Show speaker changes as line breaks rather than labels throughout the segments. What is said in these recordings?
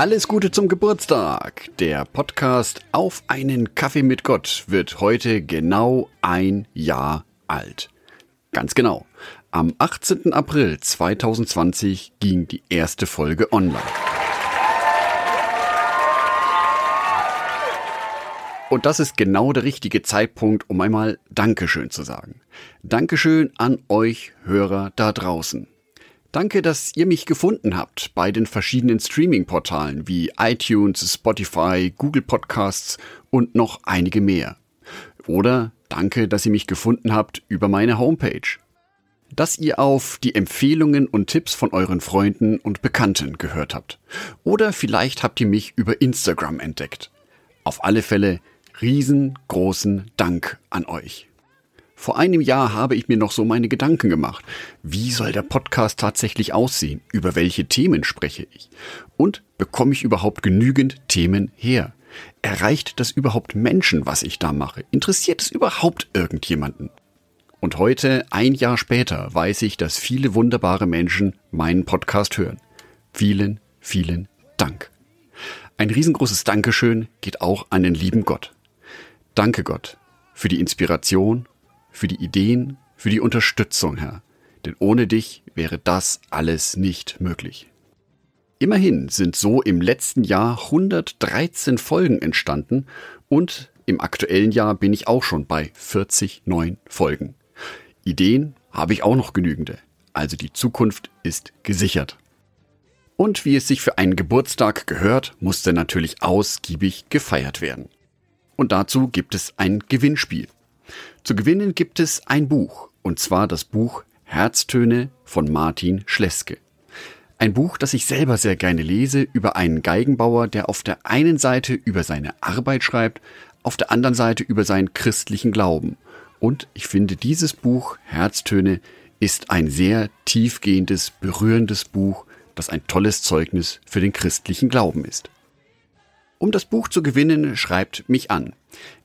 Alles Gute zum Geburtstag. Der Podcast Auf einen Kaffee mit Gott wird heute genau ein Jahr alt. Ganz genau. Am 18. April 2020 ging die erste Folge online. Und das ist genau der richtige Zeitpunkt, um einmal Dankeschön zu sagen. Dankeschön an euch Hörer da draußen. Danke, dass ihr mich gefunden habt bei den verschiedenen Streaming-Portalen wie iTunes, Spotify, Google Podcasts und noch einige mehr. Oder danke, dass ihr mich gefunden habt über meine Homepage. Dass ihr auf die Empfehlungen und Tipps von euren Freunden und Bekannten gehört habt. Oder vielleicht habt ihr mich über Instagram entdeckt. Auf alle Fälle riesengroßen Dank an euch. Vor einem Jahr habe ich mir noch so meine Gedanken gemacht. Wie soll der Podcast tatsächlich aussehen? Über welche Themen spreche ich? Und bekomme ich überhaupt genügend Themen her? Erreicht das überhaupt Menschen, was ich da mache? Interessiert es überhaupt irgendjemanden? Und heute, ein Jahr später, weiß ich, dass viele wunderbare Menschen meinen Podcast hören. Vielen, vielen Dank. Ein riesengroßes Dankeschön geht auch an den lieben Gott. Danke Gott für die Inspiration für die Ideen, für die Unterstützung, Herr. Denn ohne dich wäre das alles nicht möglich. Immerhin sind so im letzten Jahr 113 Folgen entstanden und im aktuellen Jahr bin ich auch schon bei 40 neuen Folgen. Ideen habe ich auch noch genügende. Also die Zukunft ist gesichert. Und wie es sich für einen Geburtstag gehört, musste natürlich ausgiebig gefeiert werden. Und dazu gibt es ein Gewinnspiel. Zu gewinnen gibt es ein Buch, und zwar das Buch Herztöne von Martin Schleske. Ein Buch, das ich selber sehr gerne lese, über einen Geigenbauer, der auf der einen Seite über seine Arbeit schreibt, auf der anderen Seite über seinen christlichen Glauben. Und ich finde, dieses Buch Herztöne ist ein sehr tiefgehendes, berührendes Buch, das ein tolles Zeugnis für den christlichen Glauben ist. Um das Buch zu gewinnen, schreibt mich an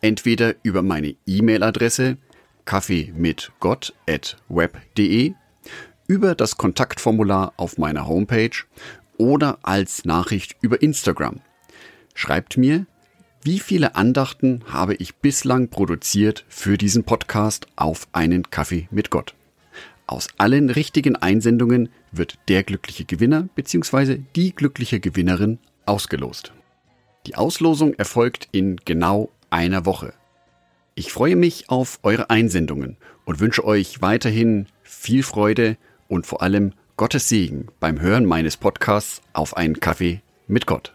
entweder über meine E-Mail-Adresse kaffeemitgott@web.de, über das Kontaktformular auf meiner Homepage oder als Nachricht über Instagram. Schreibt mir, wie viele Andachten habe ich bislang produziert für diesen Podcast auf einen Kaffee mit Gott? Aus allen richtigen Einsendungen wird der glückliche Gewinner bzw. die glückliche Gewinnerin ausgelost. Die Auslosung erfolgt in genau einer Woche. Ich freue mich auf eure Einsendungen und wünsche euch weiterhin viel Freude und vor allem Gottes Segen beim Hören meines Podcasts auf einen Kaffee mit Gott.